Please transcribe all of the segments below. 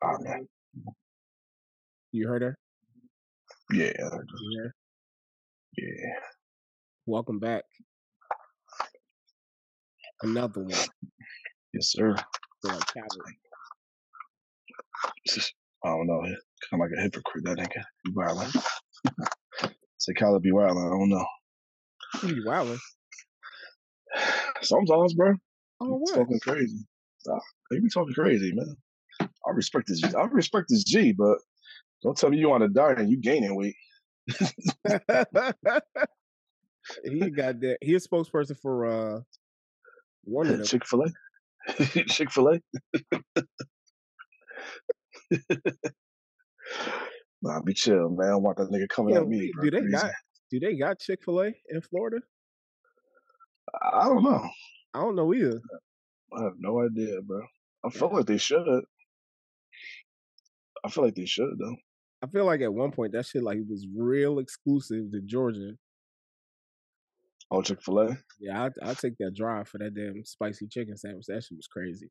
Oh, man. You heard her? Yeah, heard yeah. Welcome back. Another one. Yes, sir. Like. It's just, I don't know. Kind of like a hypocrite, that nigga. Be wildin'. Say Kyler be wildin'. I don't know. You wildin'. Sometimes, bro. Oh, what? talking crazy. Nah, They be talking crazy, man. I respect this. I respect this G, but don't tell me you on a diet and you gaining weight. he got that. He a spokesperson for uh one of them. Chick Fil A. Chick Fil A. nah, be chill, man. I don't want that nigga coming Yeah, at me. Do they got do they got Chick Fil A in Florida? I don't know. I don't know either. I have no idea, bro. I feel like they should. I feel like they should though. I feel like at one point that shit like was real exclusive to Georgia. Oh, Chick Fil A. Yeah, I I take that drive for that damn spicy chicken sandwich. That shit was crazy,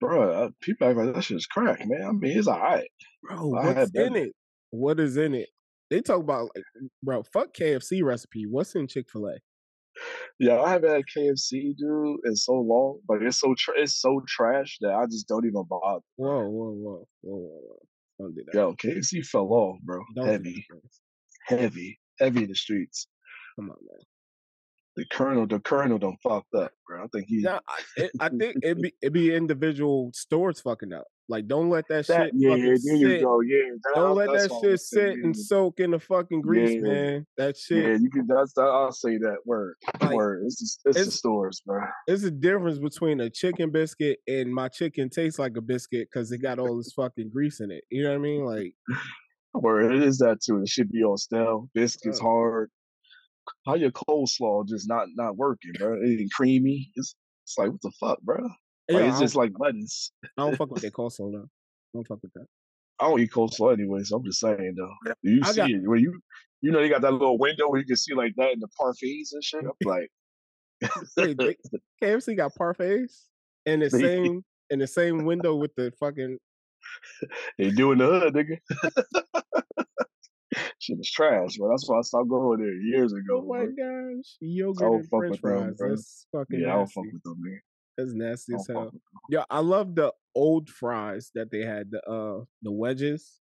Bro, people act like that shit's crack, man. I mean, it's alright. bro. I What's in it? What is in it? They talk about like, bro. Fuck KFC recipe. What's in Chick Fil A? Yeah, I haven't had KFC, dude, in so long. But it's so it's so trash that I just don't even bother. Whoa, whoa, whoa, whoa, whoa, whoa! Don't do that. Yo, KFC fell off, bro. Don't heavy, heavy, heavy in the streets. Come on, man. The colonel, the colonel, done fucked up, bro. I think he. Yeah, I, it, I think it be it be individual stores fucking up. Like, don't let that, that shit yeah, fucking there you sit. go. Yeah, that, Don't let that shit sit and soak in the fucking grease, Yeah. man. That shit. Yeah, you can. That's that. I'll say that word. Like, word. It's just, it's, the stores, bro. It's a difference between a chicken biscuit and my chicken tastes like a biscuit because it got all this fucking grease in it. You know what I mean? Like, Word. It is that too. It should be all stale. Biscuits Oh. hard. How your coleslaw just not not working, bro? It ain't creamy. It's it's like what the fuck, bro? Like, yeah, it's just like buttons. I don't fuck with that coleslaw though. I don't fuck with that. I don't eat coleslaw anyway, so I'm just saying though. You I see got- it? Where you you know they got that little window where you can see like that in the parfaits and shit. I'm like, Wait, they, KFC got parfaits in the same in the same window with the fucking. they doing the hood, nigga. shit is trash, man. That's why I stopped going there years ago. Oh my bro. gosh, yogurt and fuck French with them, fries. bro. That's fucking Yeah, I don't fuck with them, man. That's nasty as hell. fuck with them. Yeah, I love the old fries that they had. The uh the wedges.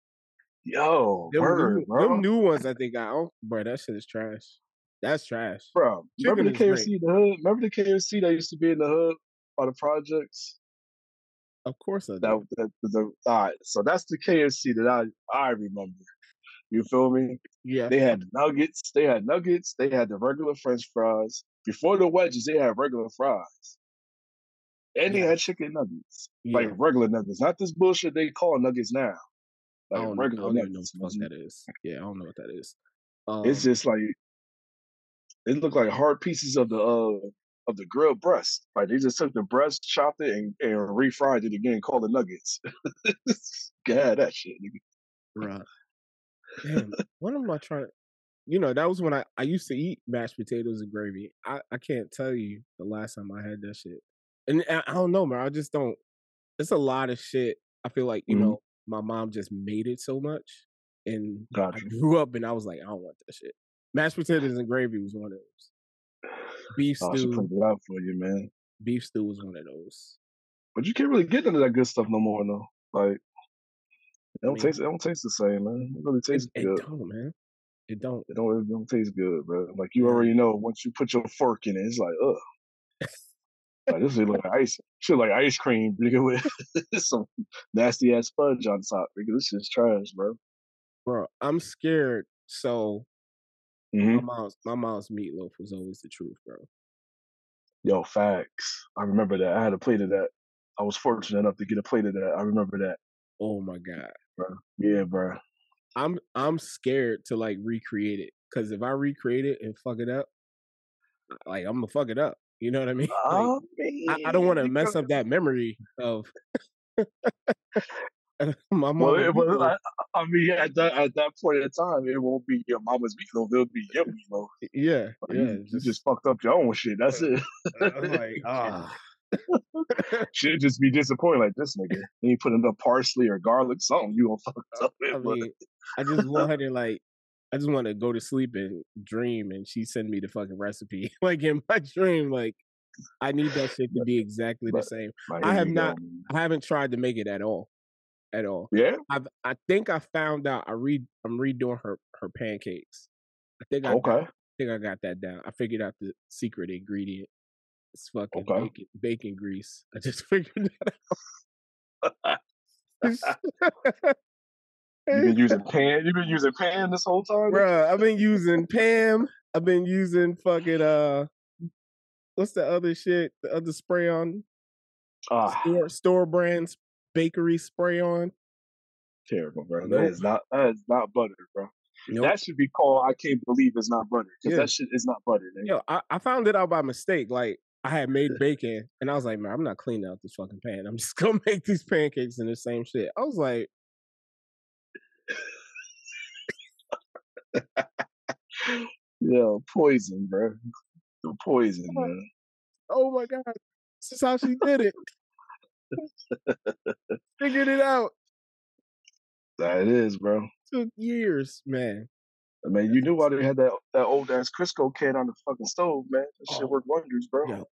Yo, Them, new, bro. them new ones that they got. Oh, bro, that shit is trash. That's trash. Bro, remember the Chicken KFC in the hood? Remember the KFC that used to be in the hood by the projects? Of course I do. That, that the all right. So that's the KFC that I I remember. You feel me? yeah. They had nuggets. They had nuggets. They had the regular French fries. Before the wedges, they had regular fries, and they had chicken nuggets, yeah. like regular nuggets, not this bullshit they call nuggets now. I don't, I don't even know what that is. Yeah, I don't know what that is. Um, It's just like it looked like hard pieces of the uh of the grilled breast. Like they just took the breast, chopped it, and, and refried it again, called it nuggets. God, that shit, nigga. Right. Damn, what am I trying? You know, that was when I, I used to eat mashed potatoes and gravy. I, I can't tell you the last time I had that shit. And I, I don't know, man. I just don't. It's a lot of shit. I feel like you Mhm. know my mom just made it so much, and I grew up and I was like, I don't want that shit. Mashed potatoes and gravy was one of those. Beef Oh, I stew, it out for you, man. beef stew was one of those. But you can't really get into that good stuff no more, though. Like it don't mean- taste. It don't taste the same, man. It really tastes it good. don't, man. It don't. It don't. It don't taste good, bro. Like you already know once you put your fork in it, it's like, ugh. Like this shit look like ice. Shit like ice cream, nigga, with some nasty ass fudge on top. Nigga, this shit's trash, bro. Bro, I'm scared. So hmm my mom's my mom's meatloaf was always the truth, bro. Yo, facts. I remember that. I had a plate of that. I was fortunate enough to get a plate of that. I remember that, Oh my god. bro. Yeah, bro. I'm I'm scared to like recreate it because if I recreate it and fuck it up, like I'm gonna fuck it up. You know what I mean? Like, I, I don't want to mess up that memory of my mom. Well, it, well I, I mean, at that at that point in time, it won't be your mama's meatloaf. It'll be your meatloaf. yeah, Like, yeah. you, you just fucked up your own shit. That's it. I'm like ah, Should just be disappointed like this nigga. He ain't put enough parsley or garlic, something you gonna fuck up I mean, I just want her to like. I just want to go to sleep and dream, and she send me the fucking recipe. like in my dream, like I need that shit to be exactly the same. I have not- go. I haven't tried to make it at all, at all. Yeah. I've I think I found out. I read. I'm redoing her her pancakes. I think I Okay. think I got that down. I figured out the secret ingredient. It's fucking Okay. bacon, bacon grease. I just figured that out. You've been using Pam. You've been using Pam this whole time. bro. I've been using Pam. I've been using fucking uh what's the other shit? The other spray on Ah, store, store brands bakery spray on. terrible, bro. Nope. That is not. That is not butter, bro. Nope. That should be called. I can't believe it's not butter because Yeah. that shit is not butter. nigga. Yo, I, I found it out by mistake. Like I had made bacon and I was like, man, I'm not cleaning out this fucking pan. I'm just gonna make these pancakes in the same shit. I was like, Yo, poison, bro. The poison, Oh. man. oh my god, this is how she did it. Figured it out. That it is, bro. Took years, man. I mean, you knew why they had that that old ass Crisco can on the fucking stove, man. That shit Oh. worked wonders, bro. Yo.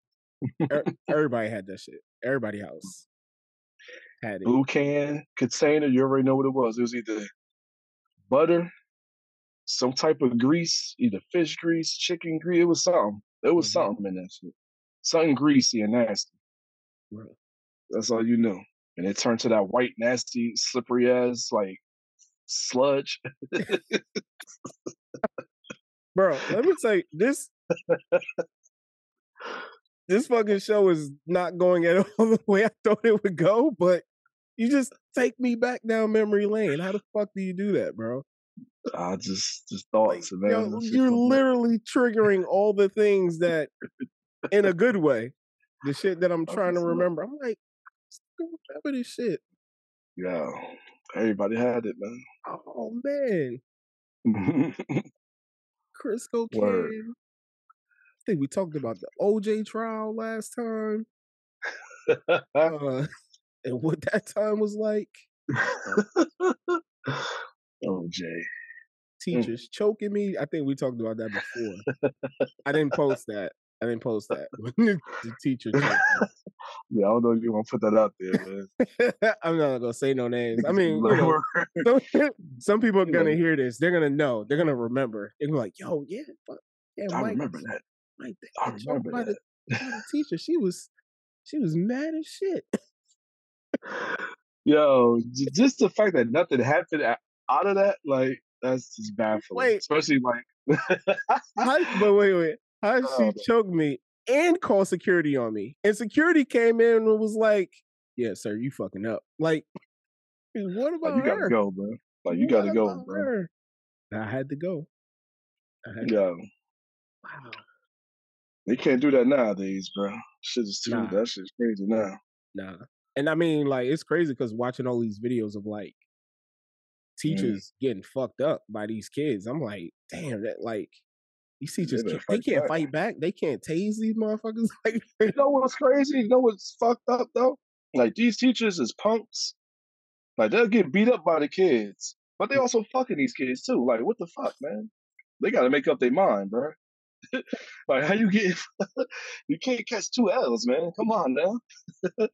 Er- Everybody had that shit. Everybody house had it. Blue can container. You already know what it was. It was either butter, some type of grease, either fish grease, chicken grease. It was something. It was Mhm. something in that shit. Something greasy and nasty. Bro. That's all you knew. And it turned to that white, nasty, slippery ass like sludge. Bro, let me tell you, this this fucking show is not going at all the way I thought it would go, but you just take me back down memory lane. How the fuck do you do that, bro? I just just Like, thoughts, man. yo, That you're literally triggering all the things that, in a good way, the shit that I'm trying to remember. I'm like, remember this shit. Yeah, everybody had it, man. Oh man, man. Crisco Word. can. I think we talked about the OJ trial last time. Uh, and what that time was like. oh, Jay. Mm. Teachers choking me. I think we talked about that before. I didn't post that. I didn't post that. the teacher choked Yeah, I don't know if you want to put that out there, man. I'm not gonna say no names. I mean, you know, some, some people are gonna hear this. They're gonna know. They're gonna remember. They're gonna be like, "Yo, yeah, fuck, yeah, I Mike, remember that. Mike, I remember that. the, the teacher. She was, she was mad as shit. Yo, just the fact that nothing happened out of that, like, that's just baffling. Wait. Especially like, How, but wait, wait. How Oh, she man. choke me and call security on me? And security came in and was like, "Yeah, sir, you fucking up." Like, what about like, you her? gotta go, bro. Like, you What gotta go, bro. her? I had to go. I had to, Yo, wow. they can't do that nowadays, bro. Shit is too. Nah. That shit's crazy now. Nah. And I mean, like, it's crazy because watching all these videos of like Mm. teachers getting fucked up by these kids, I'm like, damn, that like these teachers better can't, they can't back. fight back. They can't tase these motherfuckers. Like, You know what's crazy? You know what's fucked up though? Like these teachers is punks. Like they'll get beat up by the kids, but they also fucking these kids too. Like what the fuck, man? They got to make up their mind, bro. like how you get? you can't catch two L's, man. Come on now.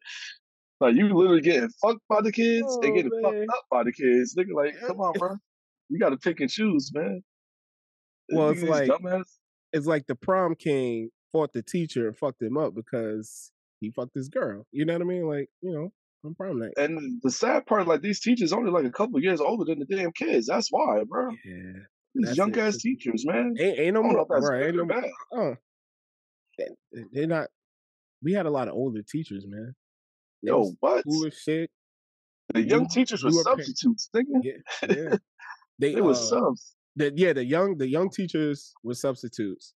Like you literally getting fucked by the kids Oh, and getting man. fucked up by the kids. Nigga, like come on, bro. You got to pick and choose, man. Well, it's like- dumbass. it's like the prom king fought the teacher and fucked him up because he fucked his girl. You know what I mean? Like, you know, on prom night. And the sad part, like these teachers only like a couple years older than the damn kids. That's why, bro. Yeah. These young it. ass teachers, man. Ain't, ain't no more, bro. Ain't no bad. uh, they're not. We had a lot of older teachers, man. Yo, what? shit. The young you- teachers were substitutes, nigga. Yeah, yeah. They, They were uh, subs. the, yeah, the young the young teachers were substitutes.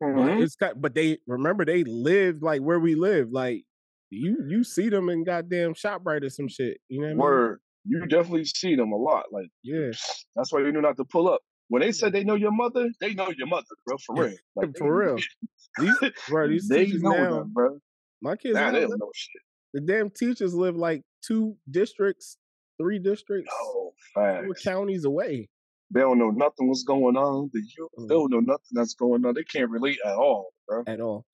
But Mhm. it's got, but they remember they lived like where we live. Like you, you see them in goddamn Shoprite or some shit. You know what I mean? Word. You definitely see them a lot. Like Yeah, that's why you knew not to pull up. When they said they know your mother, they know your mother, bro. For real. Like for real. These, bro, these they teachers know now, them, bro. My kids Nah, they don't know shit. The damn teachers live like two districts, three districts, Oh, four counties away. They don't know nothing what's going on. The youth, Mm. they don't know nothing that's going on. They can't relate at all, bro. at all.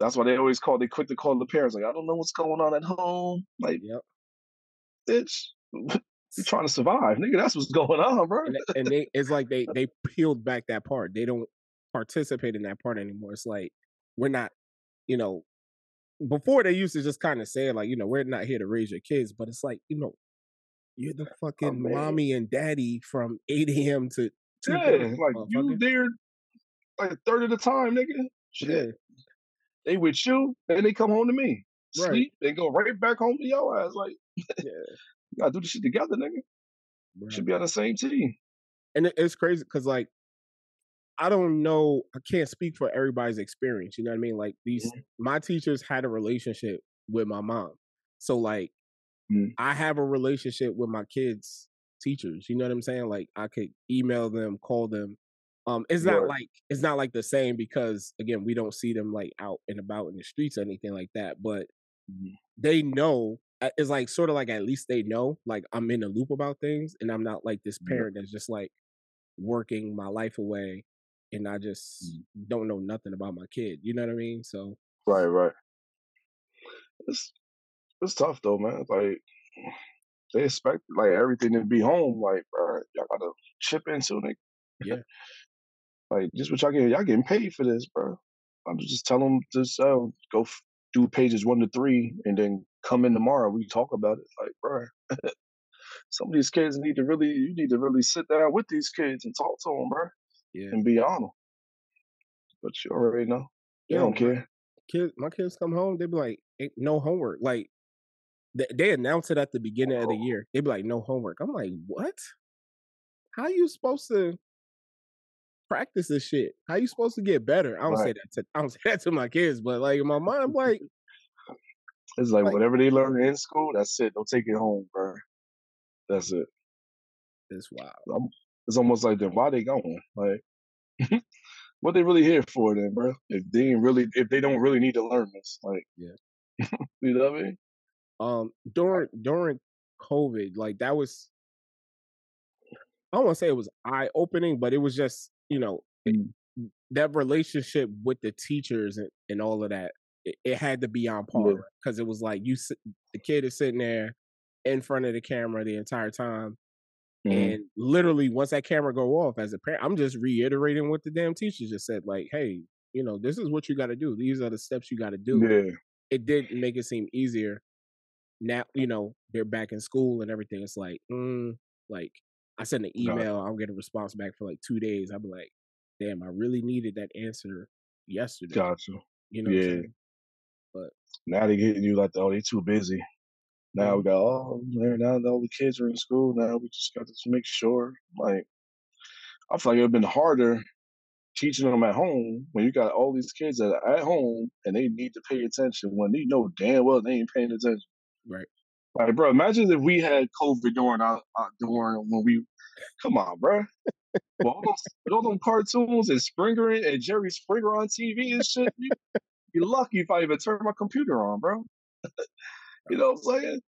That's why they always call. They quick to call the parents like, I don't know what's going on at home. Like, Yep. bitch, you trying to survive, nigga. That's what's going on, bro. And, and they it's like they they peeled back that part. They don't participate in that part anymore. It's like we're not, you know, before they used to just kind of say like, you know, we're not here to raise your kids, but it's like, you know, you're the oh, fucking man. mommy and daddy from 8 a.m. to 2 Yeah, like you there like a third of the time, nigga. Shit. Yeah, They with you, and they come home to me. Right. Sleep, and go right back home to your ass. Like, yeah. you gotta do this shit together, nigga. bruh. Should be on the same team. and it's crazy because like I don't know, I can't speak for everybody's experience. You know what I mean? Like these, Mhm. my teachers had a relationship with my mom, so like Mm. I have a relationship with my kids' teachers. You know what I'm saying? Like I could email them, call them. Um, it's not Right. like it's not like the same because again we don't see them like out and about in the streets or anything like that. But Mhm. they know it's like sort of like at least they know like I'm in the loop about things and I'm not like this parent that's just like working my life away and I just Mm. don't know nothing about my kid. You know what I mean? So Right, right. It's it's tough though, man. Like they expect like everything to be home. Like, bro, y'all gotta chip in soon. Nigga. Yeah. Like, just what y'all getting? Y'all getting paid for this, bro. I'm just tell them just uh, go f- do pages one to three, and then come in tomorrow. We talk about it. Like, bro, some of these kids need to really, you need to really sit down with these kids and talk to them, bro, yeah, and be honest. But you already know. They Yo, don't care. kids, my kids come home, they be like, "Ain't no homework. Like they, they announce it at the beginning of the Oh. year. They be like, no homework. I'm like, what? How you supposed to practice this shit? How you supposed to get better? I don't say that to I don't say that to my kids, but like in my mind, I'm like, It's like, Like- whatever they learn in school, that's it. Don't take it home, bro. That's it. it's wild. It's almost like then why they going? Like what they really here for then, bro? If they ain't really if they don't really need to learn this. Like Yeah. you know what I mean? um during during COVID, like that was I don't want to say it was eye opening, but it was just you know it- Mm. that relationship with the teachers and, and all of that. It, it had to be on par Yeah. because it was like you the kid is sitting there in front of the camera the entire time, Mhm. and literally once that camera go off, as a parent, I'm just reiterating what the damn teacher just said. Like, hey, you know, this is what you got to do. These are the steps you got to do Yeah. it did make it seem easier. Now, you know, they're back in school and everything. It's like, mm, like I send an email, I'm getting a response back for like two days. I'm like, damn, I really needed that answer yesterday. Gotcha. You know what I'm Yeah. saying? Now they're getting you like oh they too busy. Now we mm-hmm. got oh man, now all the kids are in school. Now we just got to make sure. Like I feel like it'd been harder teaching them at home when you got all these kids that are at home and they need to pay attention when they know damn well they ain't paying attention. Right. Like, bro, imagine if we had COVID during our, our during when we, come on, bro. All those, all them cartoons and Springer and Jerry Springer on TV and shit. You, you're lucky if I even turn my computer on, bro. you know what I'm saying?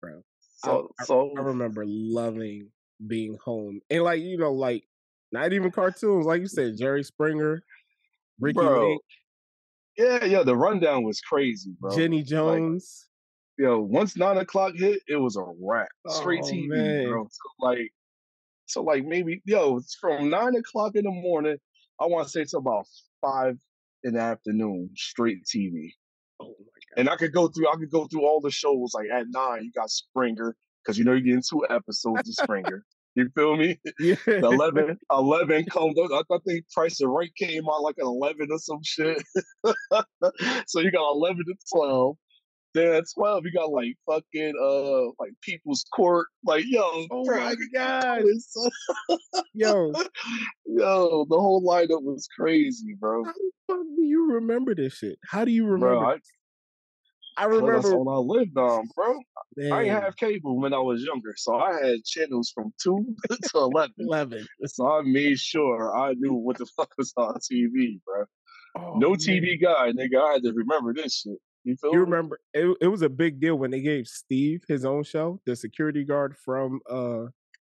Bro. So, I- so I remember loving being home. And like, you know, like not even cartoons, like you said, Jerry Springer, Ricki Bro, Lake, yeah, yeah. The rundown was crazy, bro. Jenny Jones. yo, once nine o'clock hit, it was a wrap. Straight Oh, TV, man. bro. So like, so like maybe yo, it's from nine o'clock in the morning. I want to say it's about five in the afternoon, straight TV. And I could go through, I could go through all the shows. Like at nine, you got Springer because you know you're getting two episodes of Springer. You feel me? Yeah. The 11, 11 comes. I, I think Price of Right came out like at eleven or some shit. so you got eleven to twelve. Then at twelve, you got like fucking uh like People's Court. Like yo, Oh bro, my god. Yo, yo, the whole lineup was crazy, bro. how the fuck do you remember this shit? How do you remember? Bro, I, I well, that's remember. all I lived on, bro. I didn't have cable when I was younger, so I had channels from two to eleven. eleven. So I made sure I knew what the fuck was on TV, bro. Oh, no man. TV guy, nigga. I had to remember this shit. You, you remember it, it was a big deal when they gave Steve his own show, the security guard from uh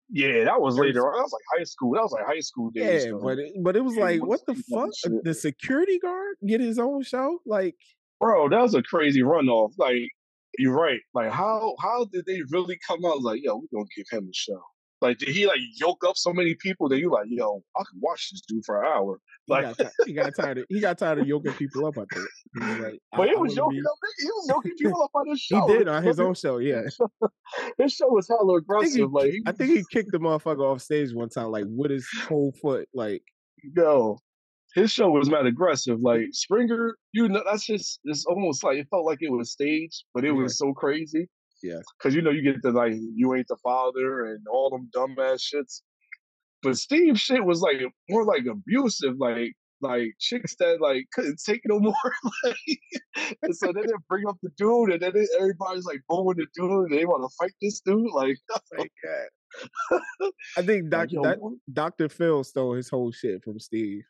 yeah, that was later on. That was like high school. That was like high school days. Yeah, but it, but it was like, what the fuck? The security guard get his own show? Like, bro, that was a crazy runoff. Like, you're right. Like, how how did they really come out? Like, yo, we're gonna give him a show. Like, did he like yoke up so many people that you like, yo, I can watch this dude for an hour. Like, he got, he got tired. Of, he got tired of yoking people up. I think. Like, but he was yoking be... up. He was yoking people up on his show. He did on his own show. Yeah, his show was hella aggressive. I he, like, I think he kicked the motherfucker off stage one time, like with his whole foot. Like, yo, his show was mad aggressive. Like Springer, you know, that's just it's almost like it felt like it was staged, but it yeah. was so crazy. Yeah. Cause you know, you get the like, you ain't the father and all them dumbass shits. But Steve shit was like more like abusive, like like chicks that like couldn't take no more. like, and so then they bring up the dude, and then they, everybody's like booing the dude, and they want to fight this dude. Like, oh god. I think Doctor like, Doctor Phil stole his whole shit from Steve.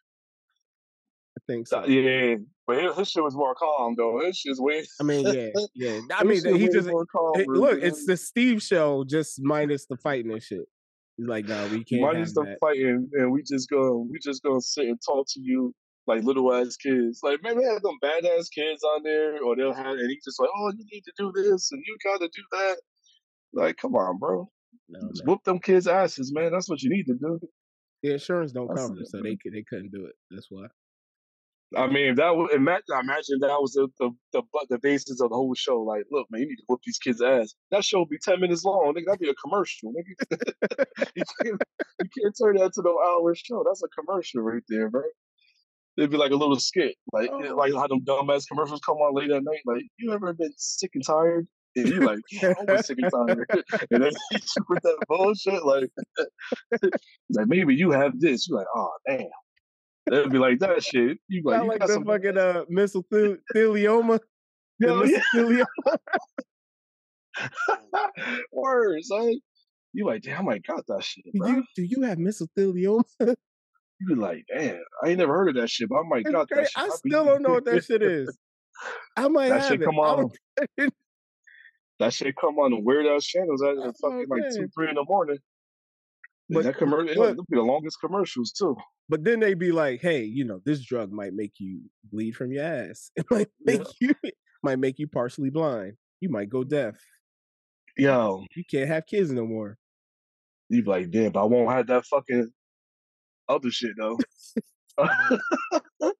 Think uh, so. Yeah, but his, his shit was more calm though. His shit's way. I mean, yeah, yeah. I mean, he just calm, it, look. It's the Steve show, just minus the fighting and shit. He's like, no, we can't. Minus the that. fighting, and we just go, we just gonna sit and talk to you like little ass kids. Like maybe have them badass kids on there, or they'll have, and he's just like, oh, you need to do this, and you gotta do that. Like, come on, bro. No, whoop them kids' asses, man. That's what you need to do. The insurance don't That's cover, it, so they they couldn't do it. That's why. I mean, that would imagine, imagine that was the, the the the basis of the whole show. Like, look, man, you need to whoop these kids' ass. That show would be ten minutes long. Nigga, that'd be a commercial. Nigga. you, can't, you can't turn that to no hour show. That's a commercial right there, bro. It'd be like a little skit, like oh. like how them dumbass commercials come on late at night. Like, you ever been sick and tired? And you like, yeah, I'm sick and tired. and then you with that bullshit, like, like maybe you have this. You're like, oh damn. They'd be like that shit. You like, you like the some... fucking uh, mesothelioma. Yo, yeah. Words, like you like, damn, I got that shit. Bro. Do you do you have mesothelioma? you be like, damn, I ain't never heard of that shit, but I might got that shit. I still don't know what that shit is. I might that have shit it. come on. that shit come on the weird ass channels at fucking like two, three in the morning. But that commercial, it'll be the longest commercials too. But then they'd be like, "Hey, you know, this drug might make you bleed from your ass. It might make yeah. you might make you partially blind. You might go deaf. Yo, you can't have kids no more." You be like, "Damn, but I won't have that fucking other shit though."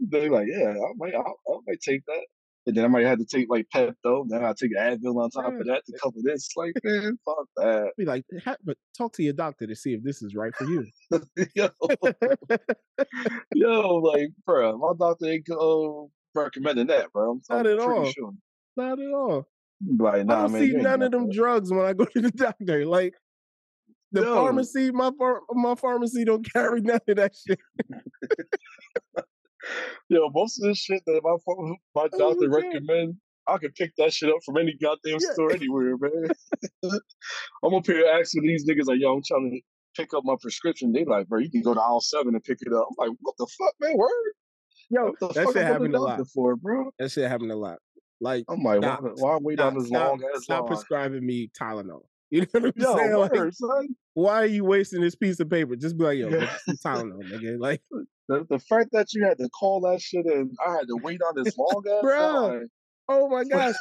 they like, "Yeah, I might, I, I might take that." And then I might have to take like Pepto. Then I take Advil on top of that to cover this. Like, man, fuck that. Be like, but talk to your doctor to see if this is right for you. yo, yo, like, bro, my doctor ain't uh, recommending that, bro. I'm, Not I'm at all. Sure. Not at all. Like, nah, I don't man, see none of them drugs when I go to the doctor. Like, the Yo. pharmacy, my my pharmacy don't carry none of that shit. Yo, most of this shit that my my doctor recommend, I can pick that shit up from any goddamn yeah. store anywhere, man. I'm up here asking these niggas like, yo, I'm trying to pick up my prescription. They like, bro, you can go to aisle seven and pick it up. I'm like, what the fuck, man? Word. Yo, that shit happened a lot. For, bro? That shit happened a lot. Like, I'm like, stop, why, why wait on this long ass Stop prescribing me Tylenol. You know what I'm yo, saying? Word, like, why are you wasting this piece of paper? Just be like, yo, Tylenol, nigga. Like, the, the fact that you had to call that shit and I had to wait on this long ass Bro, Oh my gosh.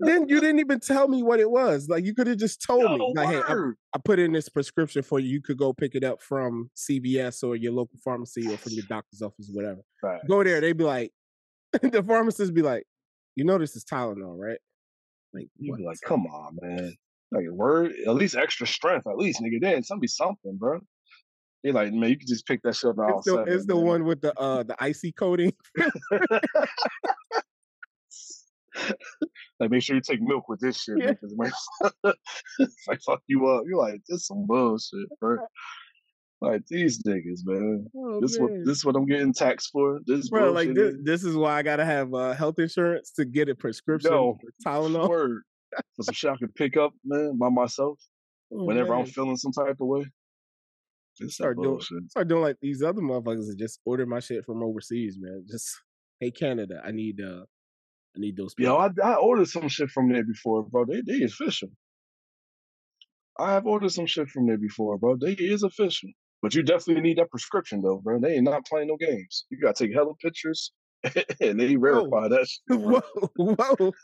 then you didn't even tell me what it was. Like you could have just told me. Like, hey, I, I, put in this prescription for you. You could go pick it up from CVS or your local pharmacy or from your doctor's office, whatever. Right. Go there. They'd be like, the pharmacist be like, you know this is Tylenol, right? Like you be like, come on, man. Like word, at least extra strength, at least, nigga. Then some be something, bro. They like, man, you can just pick that shit up. It's, the, it's the one with the uh the icy coating. like, make sure you take milk with this shit yeah. because it might fuck you up. You're like, this some bullshit, bro. Like these niggas, man. Oh, this man. what this is what I'm getting taxed for. This bro, like this, this is why I gotta have uh, health insurance to get a prescription for Tylenol. Word. For some shit I can pick up, man, by myself. Oh, whenever man. I'm feeling some type of way. Start doing start doing like these other motherfuckers that just order my shit from overseas, man. Just hey Canada, I need uh I need those Yo, people. I, I ordered some shit from there before, bro. They they official. I have ordered some shit from there before, bro. They is official. But you definitely need that prescription though, bro. They ain't not playing no games. You gotta take hella pictures and they verify that shit. bro. Whoa, whoa.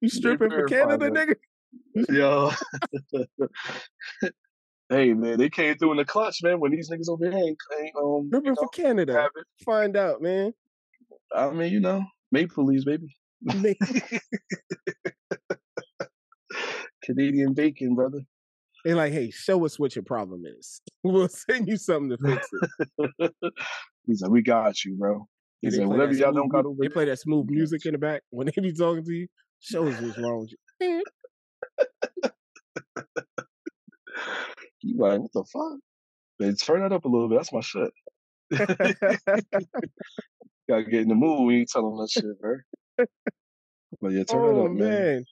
You stripping for Canada, that. nigga? Yo. Hey man, they came through in the clutch, man, when these niggas over here ain't, ain't um you Stripping for Canada. Find out, man. I mean, you know, Maple Leafs, baby. Canadian bacon, brother. They're like, hey, show us what your problem is. We'll send you something to fix it. He's like, we got you, bro. He's like, whatever y'all smooth don't got over They play that smooth music in the back when they be talking to you. Show us what's wrong with You like, what the fuck? They turn that up a little bit. That's my shit. Gotta get in the mood when you tell them that shit, bro. But yeah, turn oh up, man.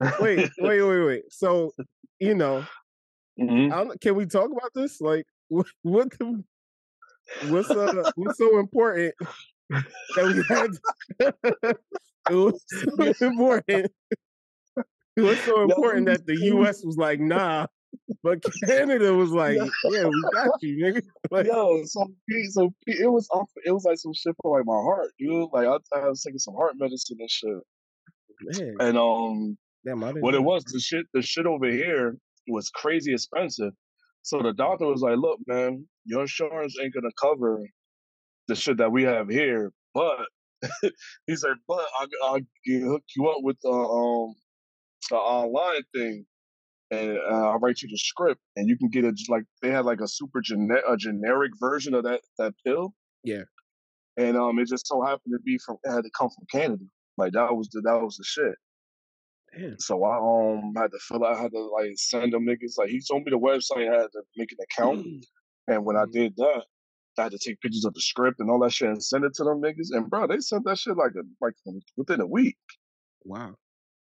man. Wait, wait, wait, wait. So, you know, hmm can we talk about this? Like, what, what the, what's uh, what's so important that we had? it was so important. It was so important it that the U.S. was like, nah, but Canada was like, yeah, we got you, nigga. Like, yo, so so it was off. It was like some shit for like my heart, dude. Like I, I was taking some heart medicine and shit, man, and um, damn, what it was, the shit, the shit over here was crazy expensive. So the doctor was like, "Look, man, your insurance ain't gonna cover the shit that we have here, but he said, but I, I'll get- hook you up with the um the online thing, and uh, I'll write you the script, and you can get it like they had like a super gene- a generic version of that that pill, Yeah, and um, it just so happened to be from it had to come from Canada. Like that was the that was the shit. damn. So I um had to fill out, I had to like send them niggas. Like he told me the website I had to make an account, and when I Mhm. did that, I had to take pictures of the script and all that shit and send it to them niggas. And bro, they sent that shit like a, like within a week. Wow.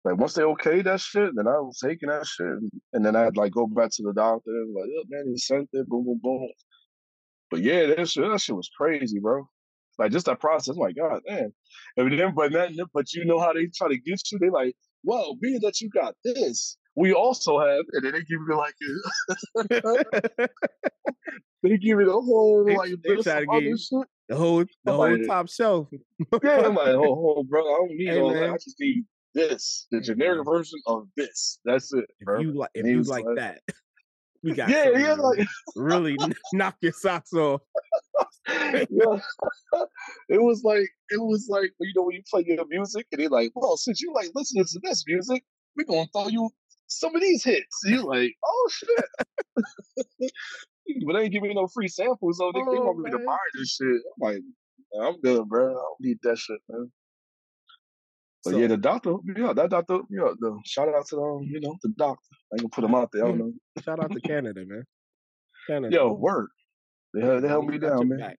Like once they okayed that shit, then I was taking that shit, and, then I'd like go back to the doctor and like, look, man, he sent it, boom, boom, boom. But yeah, that shit, that shit was crazy, bro. Like just that process, I'm like, God damn. And then, but then, but you know how they try to get you? They like, well, being that you got this, we also have, and then they give you like, they give you the whole they, like they try to get shit. the whole the I'm whole like, top shelf. yeah, I'm like, oh, oh, bro, I don't need hey all that. I just need this, the mm-hmm. generic version of this. That's it, if bro. you like if you like like, that, we got yeah, yeah, like, really knock your socks off. yeah. it was like, it was like, you know, when you play your music and they're like, well, since you like listening to this music, we're going to throw you some of these hits. And you're like, oh, shit. but they ain't giving me no free samples, so they, they Oh want me to buy this shit. I'm like, I'm good, bro. I don't need that shit, man. But yeah, the doctor, yeah, that doctor, yeah, the shout out to um, you know, the doctor. I ain't gonna put him out there. I don't know. shout out to Canada, man. Canada. Yo, work. They held, they held me down, man. back.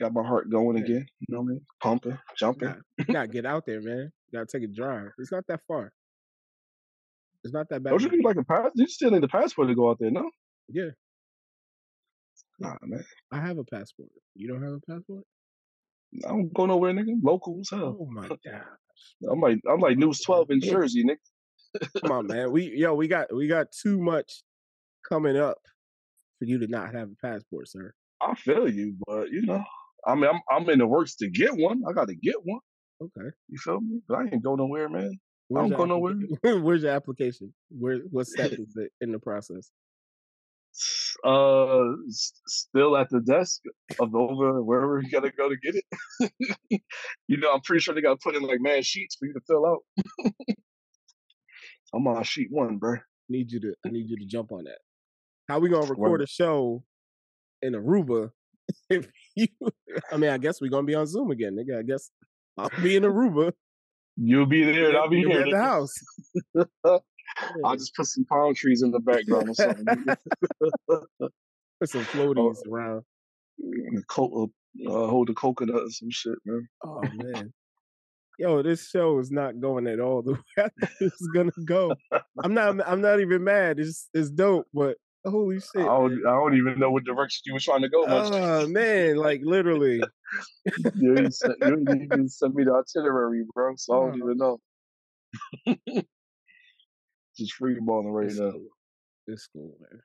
Got my heart going Yeah. again. You know what I mean? Pumping, jumping. got you gotta get out there, man. You gotta take a drive. It's not that far. It's not that bad. Don't you need like a pass? You still need a passport to go out there, no? Yeah, Nah, man. I have a passport. You don't have a passport? I don't go nowhere, nigga. Local as hell. Oh my god. I'm like I'm like News 12 in Jersey, nigga. Come on, man. We yo, we got we got too much coming up for you to not have a passport, sir. I feel you, but you know, I mean, I'm I'm in the works to get one. I got to get one. Okay. You feel me? But I ain't go nowhere, man. Where's don't your go nowhere. Where's your application? Where what step is it in the process? Uh, still at the desk of over wherever you gotta go to get it. you know, I'm pretty sure they gotta put in like mad sheets for you to fill out. I'm on sheet one, bro. Need you to I need you to jump on that. How we gonna record Word. a show in Aruba if you I mean I guess we're gonna be on Zoom again, nigga. I guess I'll be in Aruba. You'll be there and I'll be you'll here. at the house. I'll just put some palm trees in the background or something. Put some floaties around. And co- uh, hold the coconut or some shit, man. Oh man. Yo, this show is not going at all the way I thought it was gonna go. I'm not I'm not even mad. It's it's dope, but Holy I shit! don't. I don't even know what direction you was trying to go. Oh man, like literally. you, didn't you send me the itinerary, bro. So I don't Oh. even know. Just free balling right It's now. cool. It's cool, man.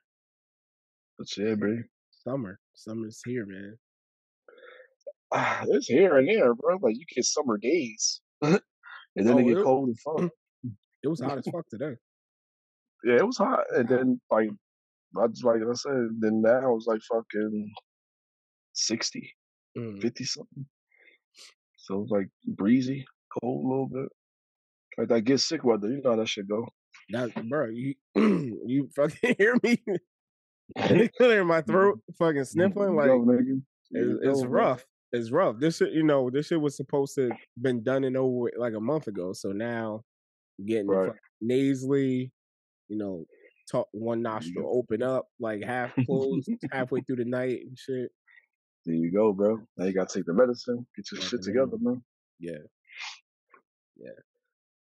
But yeah, baby. Summer, summer's here, man. Ah, it's here and there, bro. Like you get summer days, and then Oh, they get it- cold and fuck. It was hot as fuck today. Yeah, it was hot, and then like I just like I said, then now it's like fucking 60, Mm. 50 something. So it's like breezy, cold a little bit. Like that get sick weather, you know how that shit go. That, bro, you you fucking hear me? Clearing my throat, fucking sniffling. Like. It's, it's rough. It's rough. This shit, you know, this shit was supposed to been done and over like a month ago. So now getting Right. fucking nasally, you know, talk one nostril open up, like half closed, halfway through the night and shit. There you go, bro. Now you gotta take the medicine, get your shit together, man. Yeah. Yeah.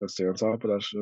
Let's stay on top of that shit.